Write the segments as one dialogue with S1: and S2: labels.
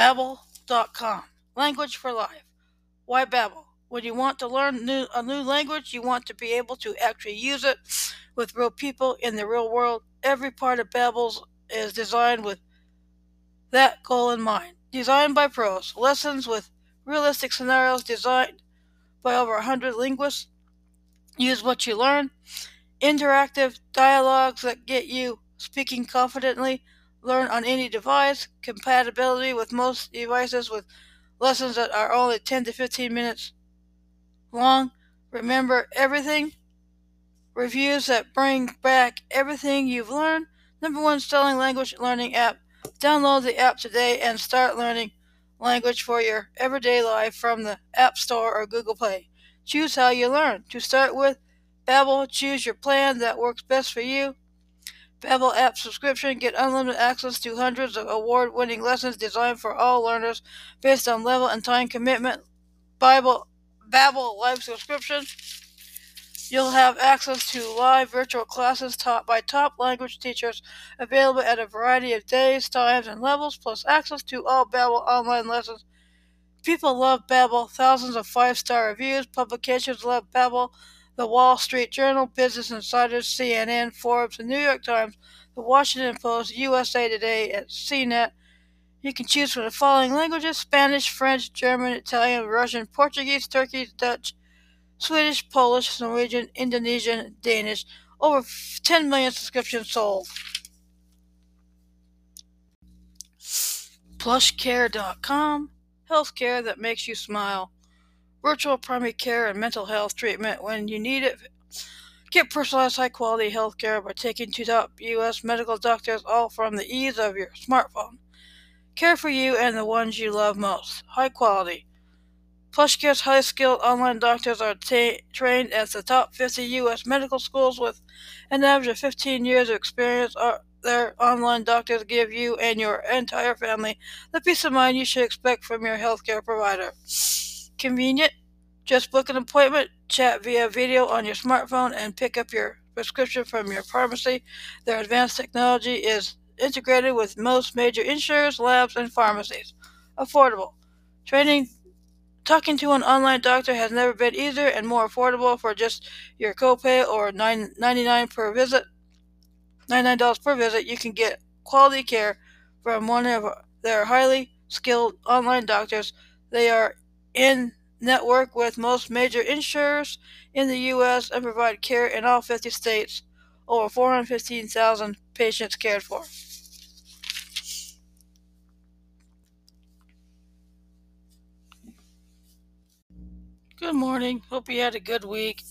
S1: Babbel.com. Language for life. Why Babbel? When you want to learn new, a new language, you want to be able to actually use it with real people in the real world. Every part of Babbel is designed with that goal in mind. Designed by pros, lessons with realistic scenarios designed by over 100 linguists. Use what you learn. Interactive dialogues that get you speaking confidently. Learn on any device. Compatibility with most devices with lessons that are only 10 to 15 minutes long. Remember everything. Reviews that bring back everything you've learned. Number one selling language learning app. Download the app today and start learning language for your everyday life from the App Store or Google Play. Choose how you learn. To start with, Babbel, choose your plan that works best for you. Babbel app subscription, get unlimited access to hundreds of award-winning lessons designed for all learners based on level and time commitment. Bible Babbel live subscription. You'll have access to live virtual classes taught by top language teachers available at a variety of days, times, and levels, plus access to all Babbel online lessons. People love Babbel, Thousands of five-star reviews. Publications love Babbel. The Wall Street Journal, Business Insider, CNN, Forbes, the New York Times, the Washington Post, USA Today, and CNET. You can choose from the following languages Spanish, French, German, Italian, Russian, Portuguese, Turkish, Dutch, Swedish, Polish, Norwegian, Indonesian, Danish. Over 10 million subscriptions sold. Plushcare.com. Healthcare that makes you smile. Virtual primary care and mental health treatment when you need it. Get personalized high quality healthcare by taking to top U.S. medical doctors all from the ease of your smartphone. Care for you and the ones you love most. High quality. PlushCare's high skilled online doctors are ta- trained at the top 50 U.S. medical schools with an average of 15 years of experience. Are, their online doctors give you and your entire family the peace of mind you should expect from your healthcare provider. Convenient. Just book an appointment, chat via video on your smartphone, and pick up your prescription from your pharmacy. Their advanced technology is integrated with most major insurers, labs, and pharmacies. Affordable. Training Talking to an online doctor has never been easier and more affordable for just your copay or $99 per visit. $99 per visit, you can get quality care from one of their highly skilled online doctors. They are in network with most major insurers in the U.S. and provide care in all 50 states. Over 415,000 patients cared for. Good morning. Hope you had a good week.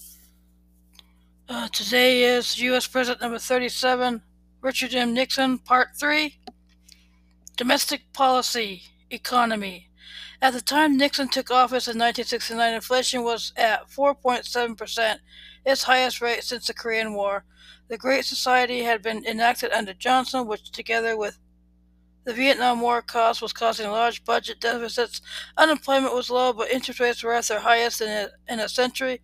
S1: Uh, today is U.S. President number 37, Richard M. Nixon, Part 3 Domestic Policy, Economy. At the time Nixon took office in 1969, inflation was at 4.7%, its highest rate since the Korean War. The Great Society had been enacted under Johnson, which, together with the Vietnam War cost was causing large budget deficits. Unemployment was low, but interest rates were at their highest in a, in a century.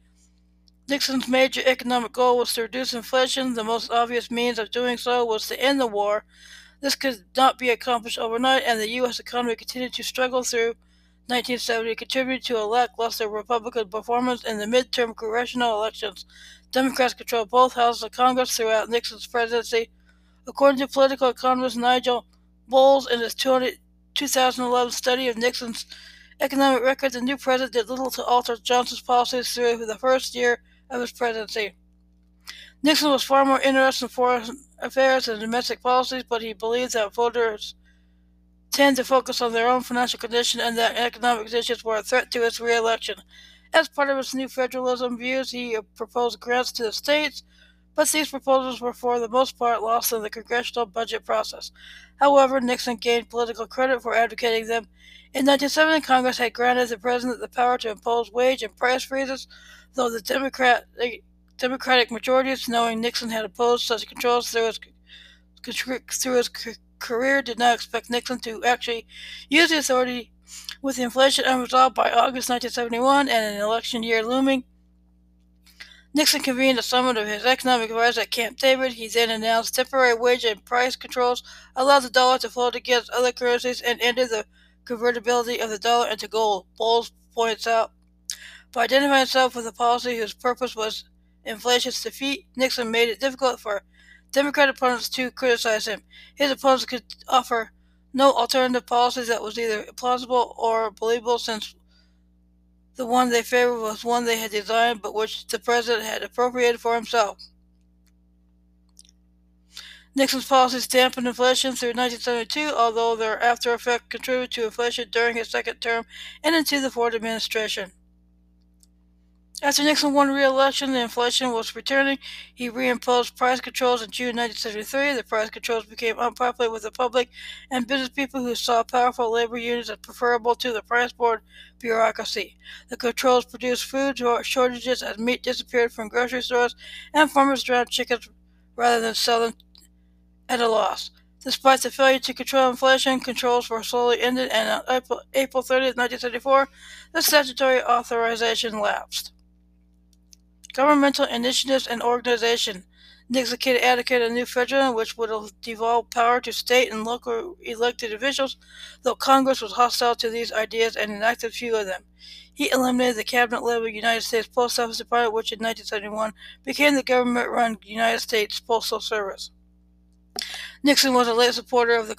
S1: Nixon's major economic goal was to reduce inflation. The most obvious means of doing so was to end the war. This could not be accomplished overnight, and the U.S. economy continued to struggle through 1970, contributing to a lackluster Republican performance in the midterm congressional elections. Democrats controlled both houses of Congress throughout Nixon's presidency. According to political economist Nigel Bowles, in his 2011 study of Nixon's economic record, the new president did little to alter Johnson's policies through the first year of his presidency. Nixon was far more interested in foreign affairs than domestic policies, but he believed that voters tend to focus on their own financial condition and that economic issues were a threat to his reelection. As part of his new federalism views, he proposed grants to the states but these proposals were for the most part lost in the congressional budget process. However, Nixon gained political credit for advocating them. In 1970, Congress had granted the president the power to impose wage and price freezes, though the Democrat, the Democratic majorities, knowing Nixon had opposed such controls through his, through his career, did not expect Nixon to actually use the authority. With inflation unresolved by August 1971 and an election year looming, Nixon convened a summit of his economic advisors at Camp David. He then announced temporary wage and price controls, allowed the dollar to float against other currencies, and ended the convertibility of the dollar into gold. Bowles points out. By identifying himself with a policy whose purpose was inflation's defeat, Nixon made it difficult for Democratic opponents too criticized him. His opponents could offer no alternative policies that was either plausible or believable since the one they favored was one they had designed but which the president had appropriated for himself. Nixon's policies dampened inflation through 1972, although their after effect contributed to inflation during his second term and into the Ford administration. After Nixon won re-election and inflation was returning, he reimposed price controls in June 1973. The price controls became unpopular with the public and business people who saw powerful labor unions as preferable to the price board bureaucracy. The controls produced food shortages as meat disappeared from grocery stores and farmers drowned chickens rather than sell them at a loss. Despite the failure to control inflation, controls were slowly ended, and on April, April 30, 1974, the statutory authorization lapsed. Governmental initiatives and organization. Nixon advocated a new federalism which would devolve power to state and local elected officials, though Congress was hostile to these ideas and enacted few of them. He eliminated the cabinet level United States Post Office Department, which in 1971 became the government run United States Postal Service. Nixon was a late supporter of the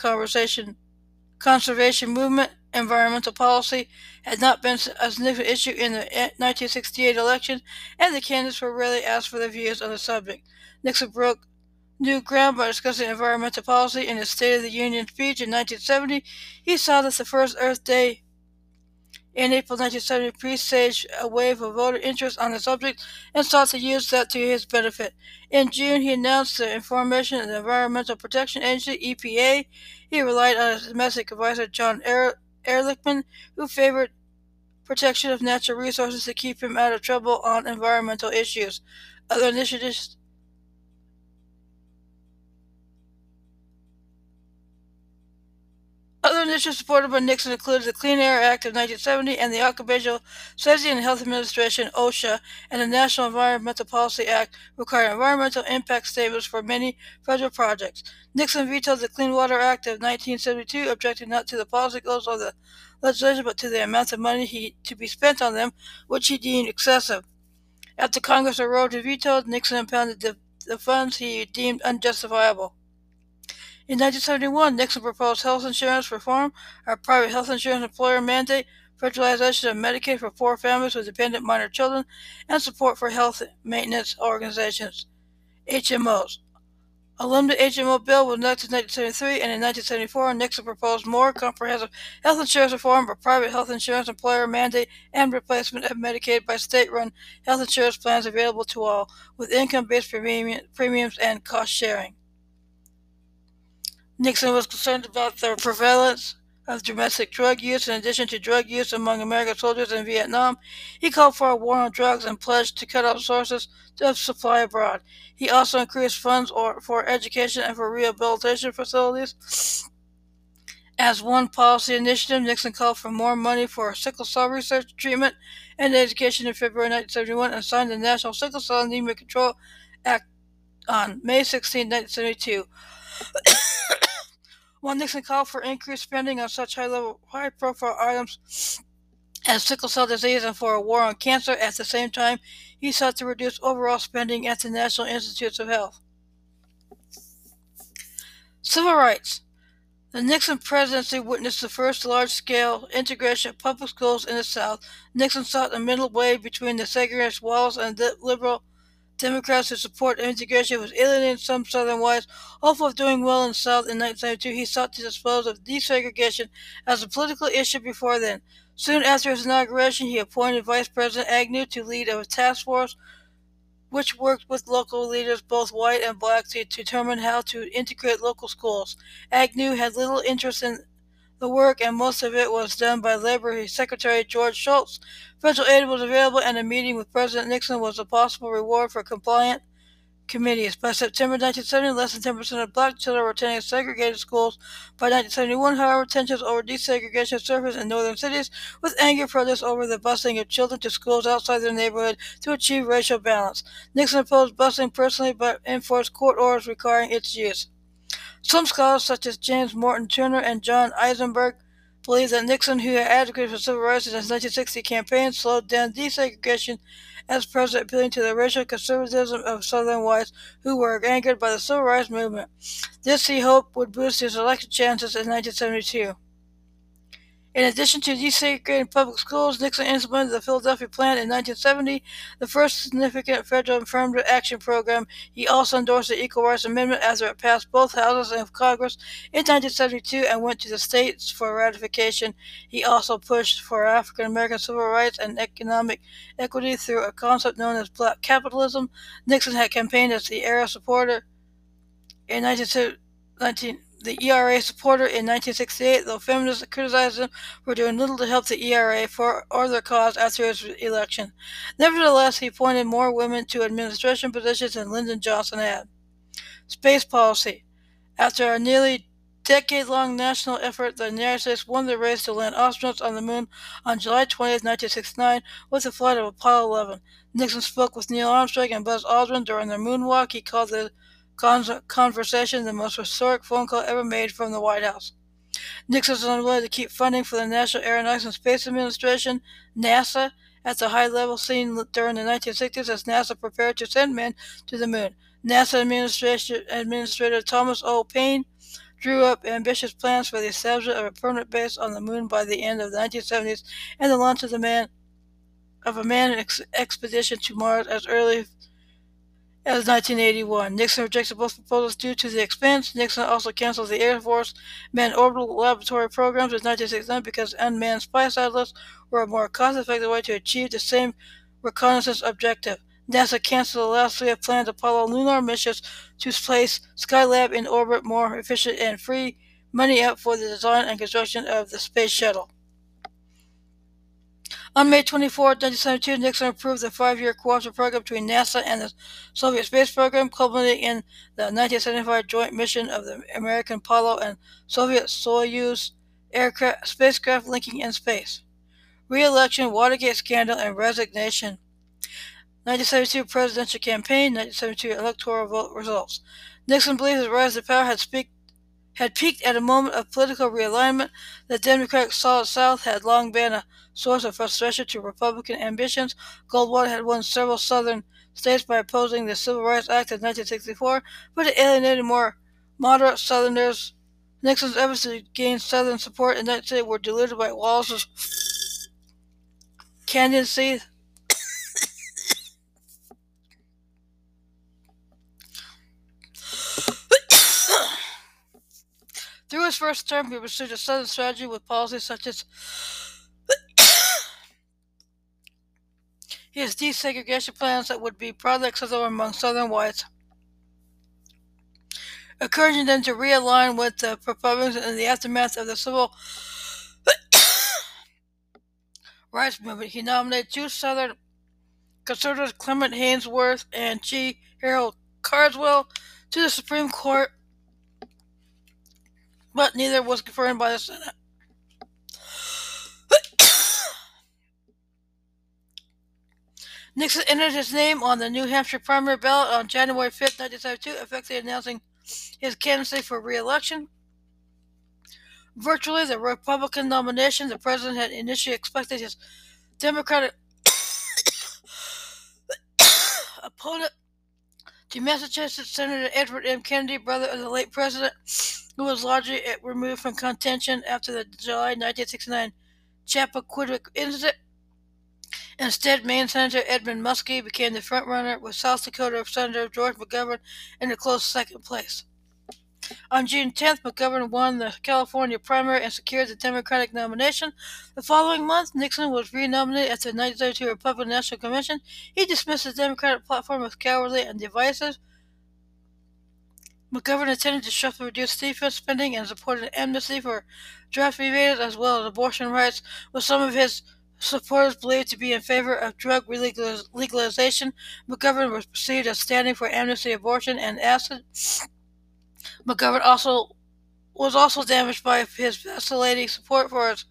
S1: conservation movement, environmental policy had not been a significant issue in the 1968 election, and the candidates were rarely asked for their views on the subject. Nixon broke new ground by discussing environmental policy in his State of the Union speech in 1970. He saw that the first Earth Day in April 1970 presaged a wave of voter interest on the subject and sought to use that to his benefit. In June, he announced the formation of the Environmental Protection Agency, EPA. He relied on his domestic advisor, John Ehrlichman, who favored protection of natural resources to keep him out of trouble on environmental issues. Other initiatives Other initiatives supported by Nixon included the Clean Air Act of 1970 and the Occupational Safety and Health Administration (OSHA) and the National Environmental Policy Act, requiring environmental impact statements for many federal projects. Nixon vetoed the Clean Water Act of 1972, objecting not to the policy goals of the legislation but to the amount of money he, to be spent on them, which he deemed excessive. After Congress overrode his veto, Nixon impounded the, the funds he deemed unjustifiable. In 1971, Nixon proposed health insurance reform, a private health insurance employer mandate, federalization of Medicaid for poor families with dependent minor children, and support for health maintenance organizations, HMOs. A limited HMO bill was enacted in 1973, and in 1974, Nixon proposed more comprehensive health insurance reform, a private health insurance employer mandate, and replacement of Medicaid by state-run health insurance plans available to all, with income-based premiums and cost sharing. Nixon was concerned about the prevalence of domestic drug use in addition to drug use among American soldiers in Vietnam. He called for a war on drugs and pledged to cut off sources of supply abroad. He also increased funds for education and for rehabilitation facilities. As one policy initiative, Nixon called for more money for sickle cell research, treatment, and education in February 1971 and signed the National Sickle Cell Anemia Control Act on May 16, 1972. While Nixon called for increased spending on such high level, high profile items as sickle cell disease and for a war on cancer, at the same time, he sought to reduce overall spending at the National Institutes of Health. Civil rights. The Nixon presidency witnessed the first large scale integration of public schools in the South. Nixon sought a middle way between the segregationist Wallace and the liberal Democrats who support integration was alienating some Southern whites. Hopeful of doing well in the South in 1972, he sought to dispose of desegregation as a political issue before then. Soon after his inauguration, he appointed Vice President Agnew to lead a task force which worked with local leaders, both white and black, to determine how to integrate local schools. Agnew had little interest in the work, and most of it was done by Labor Secretary George Shultz. Federal aid was available, and a meeting with President Nixon was a possible reward for compliant committees. By September 1970, less than 10% of black children were attending segregated schools. By 1971, however, tensions over desegregation surfaced in northern cities, with anger protests over the busing of children to schools outside their neighborhood to achieve racial balance. Nixon opposed busing personally, but enforced court orders requiring its use. Some scholars, such as James Morton Turner and John Eisenberg, believe that Nixon, who had advocated for civil rights in his 1960 campaign, slowed down desegregation as president, appealing to the racial conservatism of Southern whites who were angered by the civil rights movement. This, he hoped, would boost his election chances in 1972. In addition to desegregating public schools, Nixon implemented the Philadelphia Plan in 1970, the first significant federal affirmative action program. He also endorsed the Equal Rights Amendment after it passed both houses of Congress in 1972 and went to the states for ratification. He also pushed for African American civil rights and economic equity through a concept known as black capitalism. Nixon had campaigned as the era supporter in 19, the ERA supporter in 1968, though feminists criticized him for doing little to help the ERA for or their cause after his election. Nevertheless, he appointed more women to administration positions than Lyndon Johnson had. Space policy. After a nearly decade-long national effort, the United States won the race to land astronauts on the moon on July 20, 1969, with the flight of Apollo 11. Nixon spoke with Neil Armstrong and Buzz Aldrin during their moonwalk. He called the conversation, the most historic phone call ever made from the White House. Nixon was unwilling to keep funding for the National Aeronautics and Space Administration, NASA, at the high level seen during the 1960s as NASA prepared to send men to the moon. NASA Administrator Thomas O. Paine drew up ambitious plans for the establishment of a permanent base on the moon by the end of the 1970s and the launch of man of a manned ex- expedition to Mars as early as 1981. Nixon rejected both proposals due to the expense. Nixon also canceled the Air Force manned orbital laboratory programs in 1969 because unmanned spy satellites were a more cost-effective way to achieve the same reconnaissance objective. NASA canceled the last three planned Apollo lunar missions to place Skylab in orbit more efficient and free money up for the design and construction of the space shuttle. On May 24, 1972, Nixon approved the five-year cooperative program between NASA and the Soviet space program, culminating in the 1975 joint mission of the American Apollo and Soviet Soyuz aircraft, spacecraft linking in space. Re-election, Watergate scandal, and resignation. 1972 presidential campaign, 1972 electoral vote results. Nixon believes his rise to power had, speak, had peaked at a moment of political realignment. The Democratic Solid South had long been a source of frustration to Republican ambitions. Goldwater had won several Southern states by opposing the Civil Rights Act of 1964, but it alienated more moderate Southerners. Nixon's efforts to gain Southern support in that state were diluted by Wallace's candidacy. Through his first term, he pursued a Southern strategy with policies such as his desegregation plans that would be broadly acceptable among Southern whites, encouraging them to realign with the Republicans in the aftermath of the civil rights movement. He nominated two Southern conservatives, Clement Haynsworth and G. Harold Carswell, to the Supreme Court, but neither was confirmed by the Senate. Nixon entered his name on the New Hampshire primary ballot on January 5, 1972, effectively announcing his candidacy for re-election. Virtually the Republican nomination, the president had initially expected his Democratic opponent, to Massachusetts Senator Edward M. Kennedy, brother of the late president, who was largely removed from contention after the July 1969 Chappaquiddick incident. Instead, Maine Senator Edmund Muskie became the frontrunner, with South Dakota Senator George McGovern in a close second place. On June 10th, McGovern won the California primary and secured the Democratic nomination. The following month, Nixon was renominated at the 1932 Republican National Convention. He dismissed the Democratic platform as cowardly and divisive. McGovern intended to shuffle reduced defense spending and supported amnesty for draft evaders as well as abortion rights, with some of his supporters believed to be in favor of drug legalization. McGovern was perceived as standing for amnesty, abortion, and acid. McGovern also was also damaged by his vacillating support for his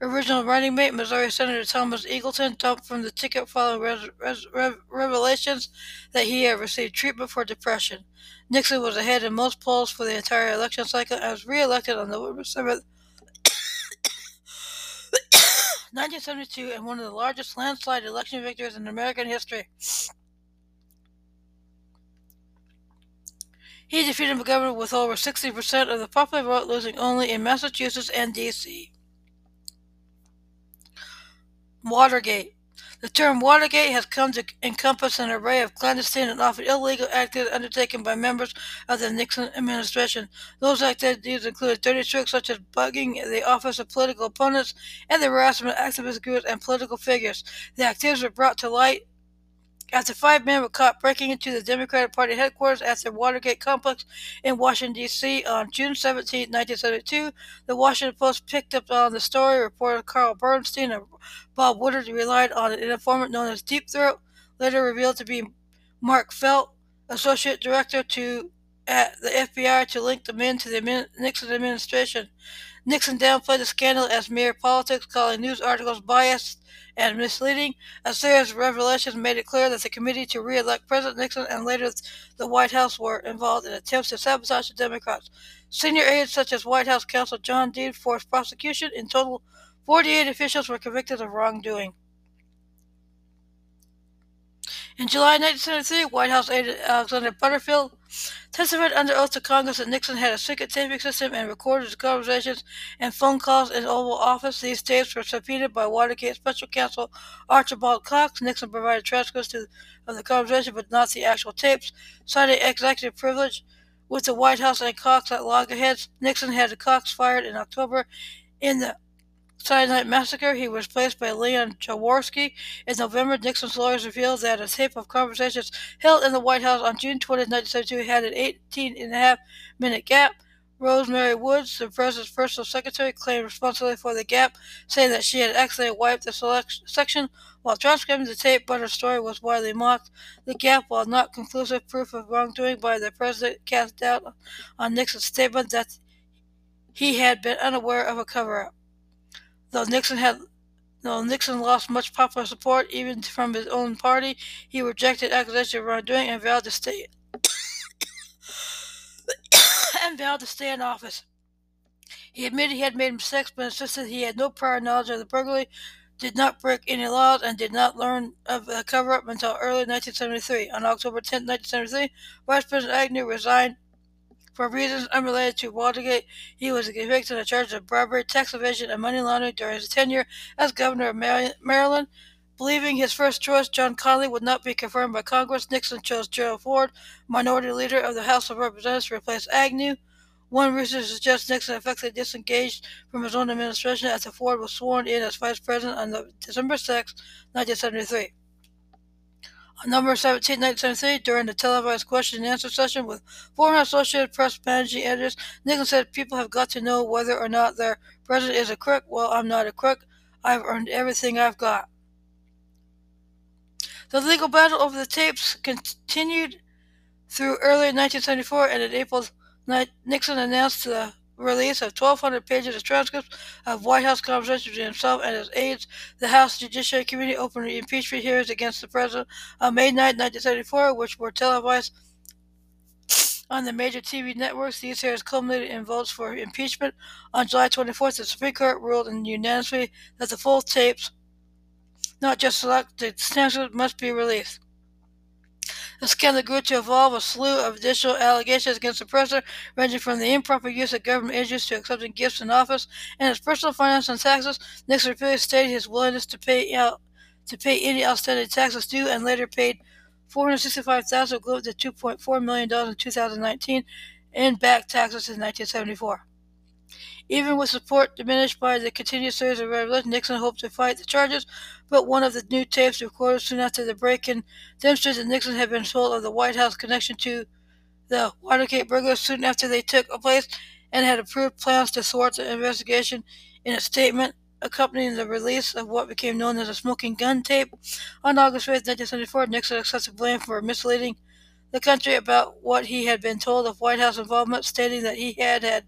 S1: original running mate, Missouri Senator Thomas Eagleton, dumped from the ticket following res- res- revelations that he had received treatment for depression. Nixon was ahead in most polls for the entire election cycle and was re-elected on November 7th 1972 and one of the largest landslide election victories in American history. He defeated McGovern with over 60% of the popular vote, losing only in Massachusetts and D.C. Watergate. The term Watergate has come to encompass an array of clandestine and often illegal activities undertaken by members of the Nixon administration. Those activities included dirty tricks such as bugging the office of political opponents and the harassment of activist groups and political figures. The activities were brought to light after five men were caught breaking into the Democratic Party headquarters at the Watergate complex in Washington, D.C. on June 17, 1972, the Washington Post picked up on the story. Reporter Carl Bernstein and Bob Woodward relied on an informant known as Deep Throat, later revealed to be Mark Felt, Associate Director to at the FBI to link the men to the Nixon administration. Nixon downplayed the scandal as mere politics, calling news articles biased and misleading. A series of revelations made it clear that the committee to re-elect President Nixon and later the White House were involved in attempts to sabotage the Democrats. Senior aides such as White House counsel John Dean forced prosecution. In total, 48 officials were convicted of wrongdoing. In July 1973, White House aide Alexander Butterfield testified under oath to Congress that Nixon had a secret taping system and recorded his conversations and phone calls in the Oval Office. These tapes were subpoenaed by Watergate Special Counsel Archibald Cox. Nixon provided transcripts to, of the conversation, but not the actual tapes, citing executive privilege. With the White House and Cox at loggerheads, Nixon had Cox fired in October. In the Night Massacre, he was replaced by Leon Jaworski. In November, Nixon's lawyers revealed that a tape of conversations held in the White House on June 20, 1972 had an 18 and a half minute gap. Rosemary Woods, the president's personal secretary, claimed responsibility for the gap, saying that she had accidentally wiped the select- section while transcribing the tape, but her story was widely mocked. The gap, while not conclusive proof of wrongdoing by the president, cast doubt on Nixon's statement that he had been unaware of a cover up. Though Nixon had though Nixon lost much popular support, even from his own party, he rejected accusations of wrongdoing and vowed to stay and vowed to stay in office. He admitted he had made mistakes, but insisted he had no prior knowledge of the burglary, did not break any laws, and did not learn of the cover-up until early 1973. On October 10, 1973, Vice President Agnew resigned for reasons unrelated to Watergate, he was convicted of charges of bribery, tax evasion, and money laundering during his tenure as governor of Maryland. Believing his first choice, John Connally, would not be confirmed by Congress, Nixon chose Gerald Ford, minority leader of the House of Representatives, to replace Agnew. One researcher suggests Nixon effectively disengaged from his own administration after Ford was sworn in as vice president on December 6, 1973. On November 17, 1973, during the televised question and answer session with former Associated Press managing editors, Nixon said, People have got to know whether or not their president is a crook. Well, I'm not a crook. I've earned everything I've got. The legal battle over the tapes continued through early 1974, and in April, Nixon announced the release of 1,200 pages of transcripts of White House conversations between himself and his aides. The House Judiciary Committee opened impeachment hearings against the president on May 9, 1974, which were televised on the major TV networks. These hearings culminated in votes for impeachment. On July 24th, the Supreme Court ruled unanimously that the full tapes, not just selected transcripts, must be released. The scandal grew to involve a slew of additional allegations against the president, ranging from the improper use of government agencies to accepting gifts in office and his personal finance and taxes. Nixon repeatedly stated his willingness to pay out to pay any outstanding taxes due, and later paid 465,000, equivalent to 2.4 million dollars in 2019, in back taxes in 1974. Even with support diminished by the continued series of revelations, Nixon hoped to fight the charges, but one of the new tapes recorded soon after the break-in demonstrated that Nixon had been told of the White House connection to the Watergate burglars soon after they took place and had approved plans to thwart the investigation in a statement accompanying the release of what became known as a smoking gun tape. On August 5, 1974, Nixon accepted blame for misleading the country about what he had been told of White House involvement, stating that he had had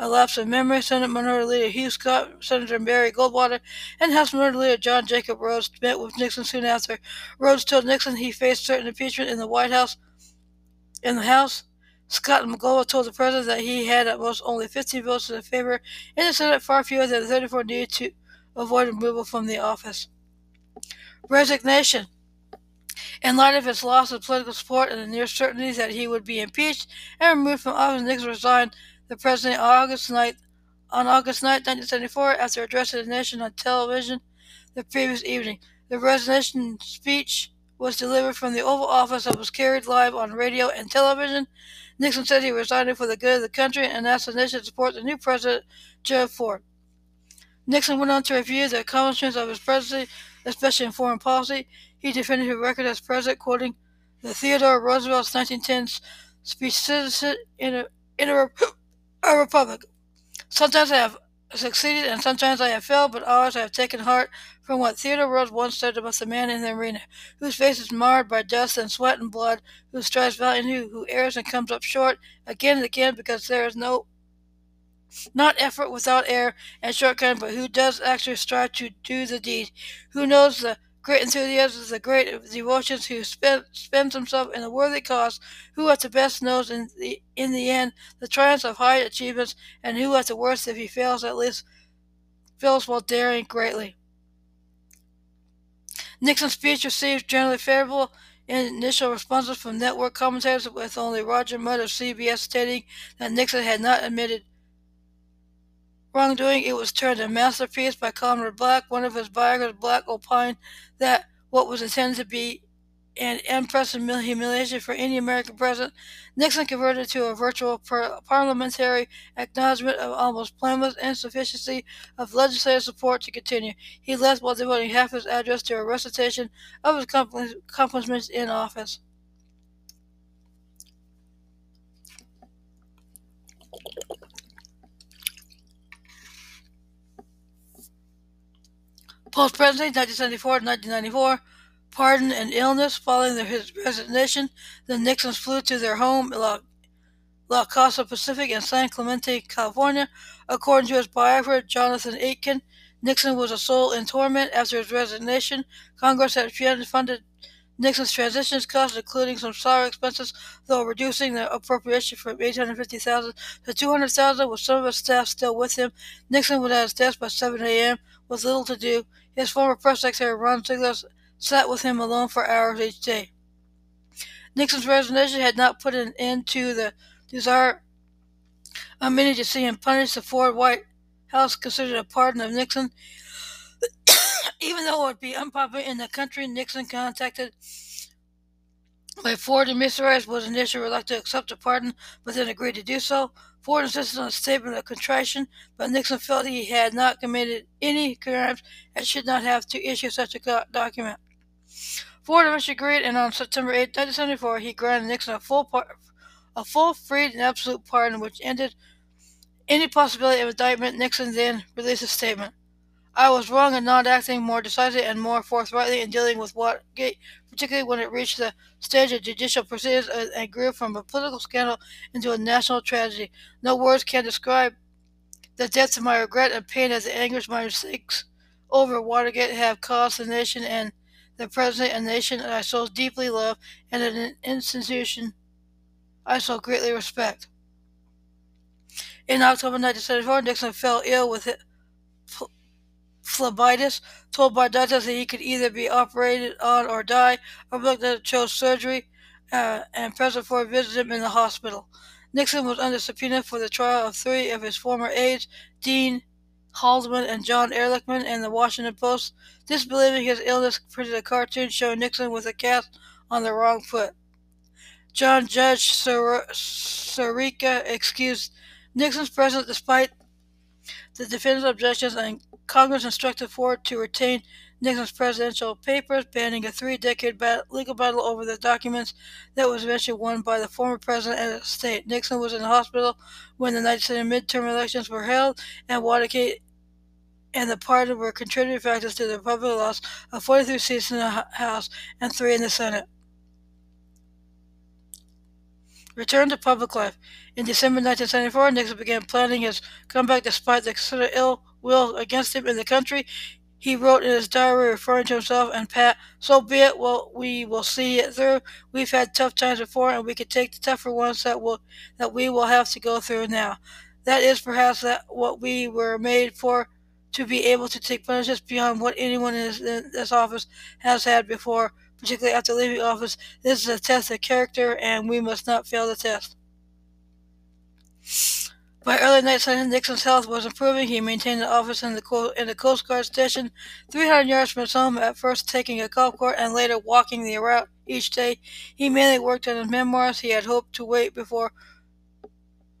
S1: a lapse of memory, Senate Minority Leader Hugh Scott, Senator Barry Goldwater, and House Minority Leader John Jacob Rhodes met with Nixon soon after. Rhodes told Nixon he faced certain impeachment in the White House. In the House, Scott and McGowan told the president that he had at most only 15 votes in favor in the Senate, far fewer than the 34 needed to avoid removal from the office. Resignation. In light of his loss of political support and the near certainty that he would be impeached and removed from office, Nixon resigned the president on August 9th, on August 9, 1974, after addressing the nation on television the previous evening. The resignation speech was delivered from the Oval Office and was carried live on radio and television. Nixon said he resigned for the good of the country and asked the nation to support the new president, Gerald Ford. Nixon went on to review the accomplishments of his presidency, especially in foreign policy. He defended his record as president, quoting the Theodore Roosevelt's 1910 speech, "Citizen in a, in a, a republic." Sometimes I have succeeded and sometimes I have failed, but always I have taken heart from what Theodore Roosevelt once said about the man in the arena, whose face is marred by dust and sweat and blood, who strives valiantly, who errs and comes up short again and again because there is no not effort without error and shortcoming, but who does actually strive to do the deed, who knows the great enthusiasm, the great devotions, who spend, spends himself in a worthy cause, who at the best knows in the in the end the triumphs of high achievements, and who at the worst, if he fails, at least fails while daring greatly. Nixon's speech received generally favorable initial responses from network commentators, with only Roger Mudd of CBS stating that Nixon had not admitted wrongdoing. It was termed a masterpiece by Conrad Black. One of his biographers, Black, opined that what was intended to be an unprecedented humiliation for any American president, Nixon converted to a virtual par- parliamentary acknowledgement of almost blameless insufficiency of legislative support to continue. He left while devoting half his address to a recitation of his accomplishments in office. Post presidency, 1974 to 1994, pardon and illness following his resignation. The Nixons flew to their home, La, La Casa Pacific in San Clemente, California. According to his biographer, Jonathan Aitken, Nixon was a soul in torment after his resignation. Congress had funded Nixon's transition costs, including some salary expenses, though reducing the appropriation from 850000 to 200000 with some of his staff still with him. Nixon was at his desk by 7 a.m. with little to do. His former press secretary, Ron Ziegler, sat with him alone for hours each day. Nixon's resignation had not put an end to the desire of many to see him punished. The Ford White House considered a pardon of Nixon. Even though it would be unpopular in the country, Nixon contacted by Ford and Mr. Rice was initially reluctant to accept a pardon, but then agreed to do so. Ford insisted on a statement of contrition, but Nixon felt he had not committed any crimes and should not have to issue such a document. Ford eventually agreed, and on September 8, 1974, he granted Nixon a full, par- a full, free, and absolute pardon, which ended any possibility of indictment. Nixon then released a statement. I was wrong in not acting more decisively and more forthrightly in dealing with Watergate, particularly when it reached the stage of judicial proceedings and grew from a political scandal into a national tragedy. No words can describe the depth of my regret and pain as the anguish my mistakes over Watergate have caused the nation and the president, a nation I so deeply love, and an institution I so greatly respect. In October 1974, Nixon fell ill with phlebitis, told by doctors that he could either be operated on or die. Republican chose surgery, uh, and President Ford visited him in the hospital. Nixon was under subpoena for the trial of three of his former aides, Dean Haldeman and John Ehrlichman, and the Washington Post, disbelieving his illness, printed a cartoon showing Nixon with a cast on the wrong foot. John Judge Sirica excused Nixon's presence despite the defendant's objections and Congress instructed Ford to retain Nixon's presidential papers, banning a three-decade bat- legal battle over the documents that was eventually won by the former president and the state. Nixon was in the hospital when the 1970 midterm elections were held, and Watergate and the party were contributing factors to the Republican loss of 43 seats in the House and three in the Senate. Return to public life. In December 1974, Nixon began planning his comeback despite the considered ill will against him in the country. He wrote in his diary, referring to himself and Pat, "So be it. Well, we will see it through. We've had tough times before, and we can take the tougher ones that will that we will have to go through now. That is perhaps that what we were made for to be able to take punishments beyond what anyone in this, in this office has had before, particularly after leaving office. This is a test of character, and we must not fail the test. By early 1970, Nixon's health was improving. He maintained an office in the, in the Coast Guard station, 300 yards from his home, at first taking a golf cart and later walking the route each day. He mainly worked on his memoirs. He had hoped to wait before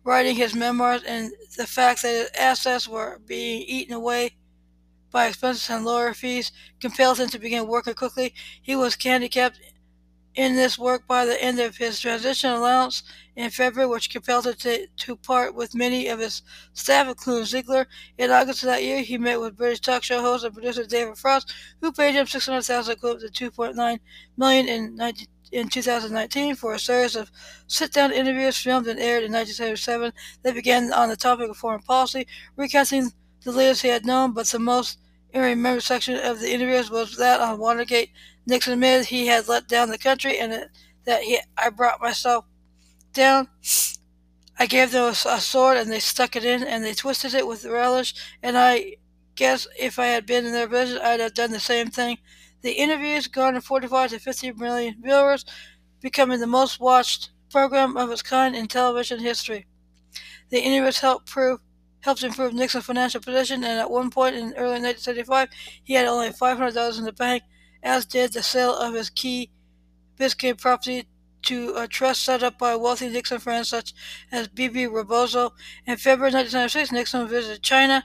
S1: writing his memoirs, and the fact that his assets were being eaten away by expenses and lawyer fees compelled him to begin working quickly. He was handicapped in this work by the end of his transition allowance in February, which compelled him to, to part with many of his staff, including Ziegler. In August of that year, he met with British talk show host and producer David Frost, who paid him six hundred thousand equivalent to two point nine million in 19, in 2019 for a series of sit-down interviews filmed and aired in 1977 that began on the topic of foreign policy, recounting the leaders he had known, but the most remembered section of the interviews was that on Watergate. Nixon admitted he had let down the country and that he, I brought myself down. I gave them a, a sword and they stuck it in and they twisted it with relish. And I guess if I had been in their position, I'd have done the same thing. The interviews garnered 45 to 50 million viewers, becoming the most watched program of its kind in television history. The interviews helped prove helped improve Nixon's financial position, and at one point in early 1975, he had only $500 in the bank, as did the sale of his Key Biscayne property to a trust set up by wealthy Nixon friends such as Bebe Rebozo. In February 1996, Nixon visited China.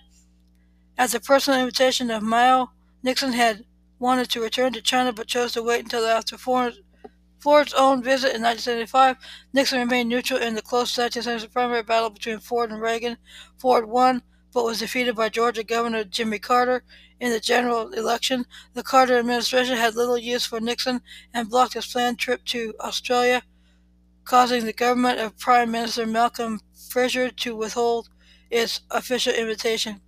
S1: At the personal invitation of Mao, Nixon had wanted to return to China but chose to wait until after Ford's own visit in 1975, Nixon remained neutral in the close 1970 primary battle between Ford and Reagan. Ford won, but was defeated by Georgia Governor Jimmy Carter in the general election. The Carter administration had little use for Nixon and blocked his planned trip to Australia, causing the government of Prime Minister Malcolm Fraser to withhold its official invitation.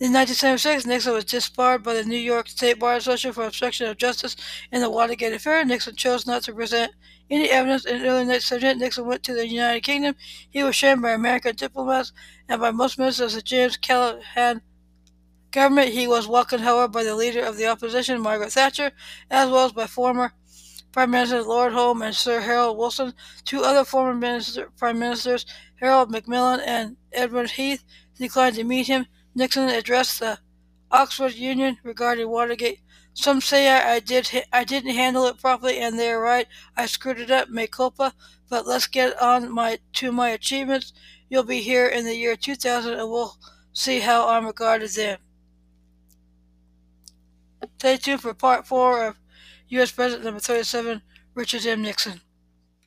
S1: In 1976, Nixon was disbarred by the New York State Bar Association for obstruction of justice in the Watergate affair. Nixon chose not to present any evidence. In early 1978, Nixon went to the United Kingdom. He was shamed by American diplomats and by most ministers of the James Callaghan government. He was welcomed, however, by the leader of the opposition, Margaret Thatcher, as well as by former Prime Minister Lord Home and Sir Harold Wilson. Two other former minister, Prime Ministers, Harold Macmillan and Edward Heath, declined to meet him. Nixon addressed the Oxford Union regarding Watergate. Some say I, I did I didn't handle it properly, and they're right. I screwed it up, mea culpa. But let's get on my to my achievements. You'll be here in the year 2000, and we'll see how I'm regarded then. Stay tuned for part four of U.S. President number 37, Richard M. Nixon.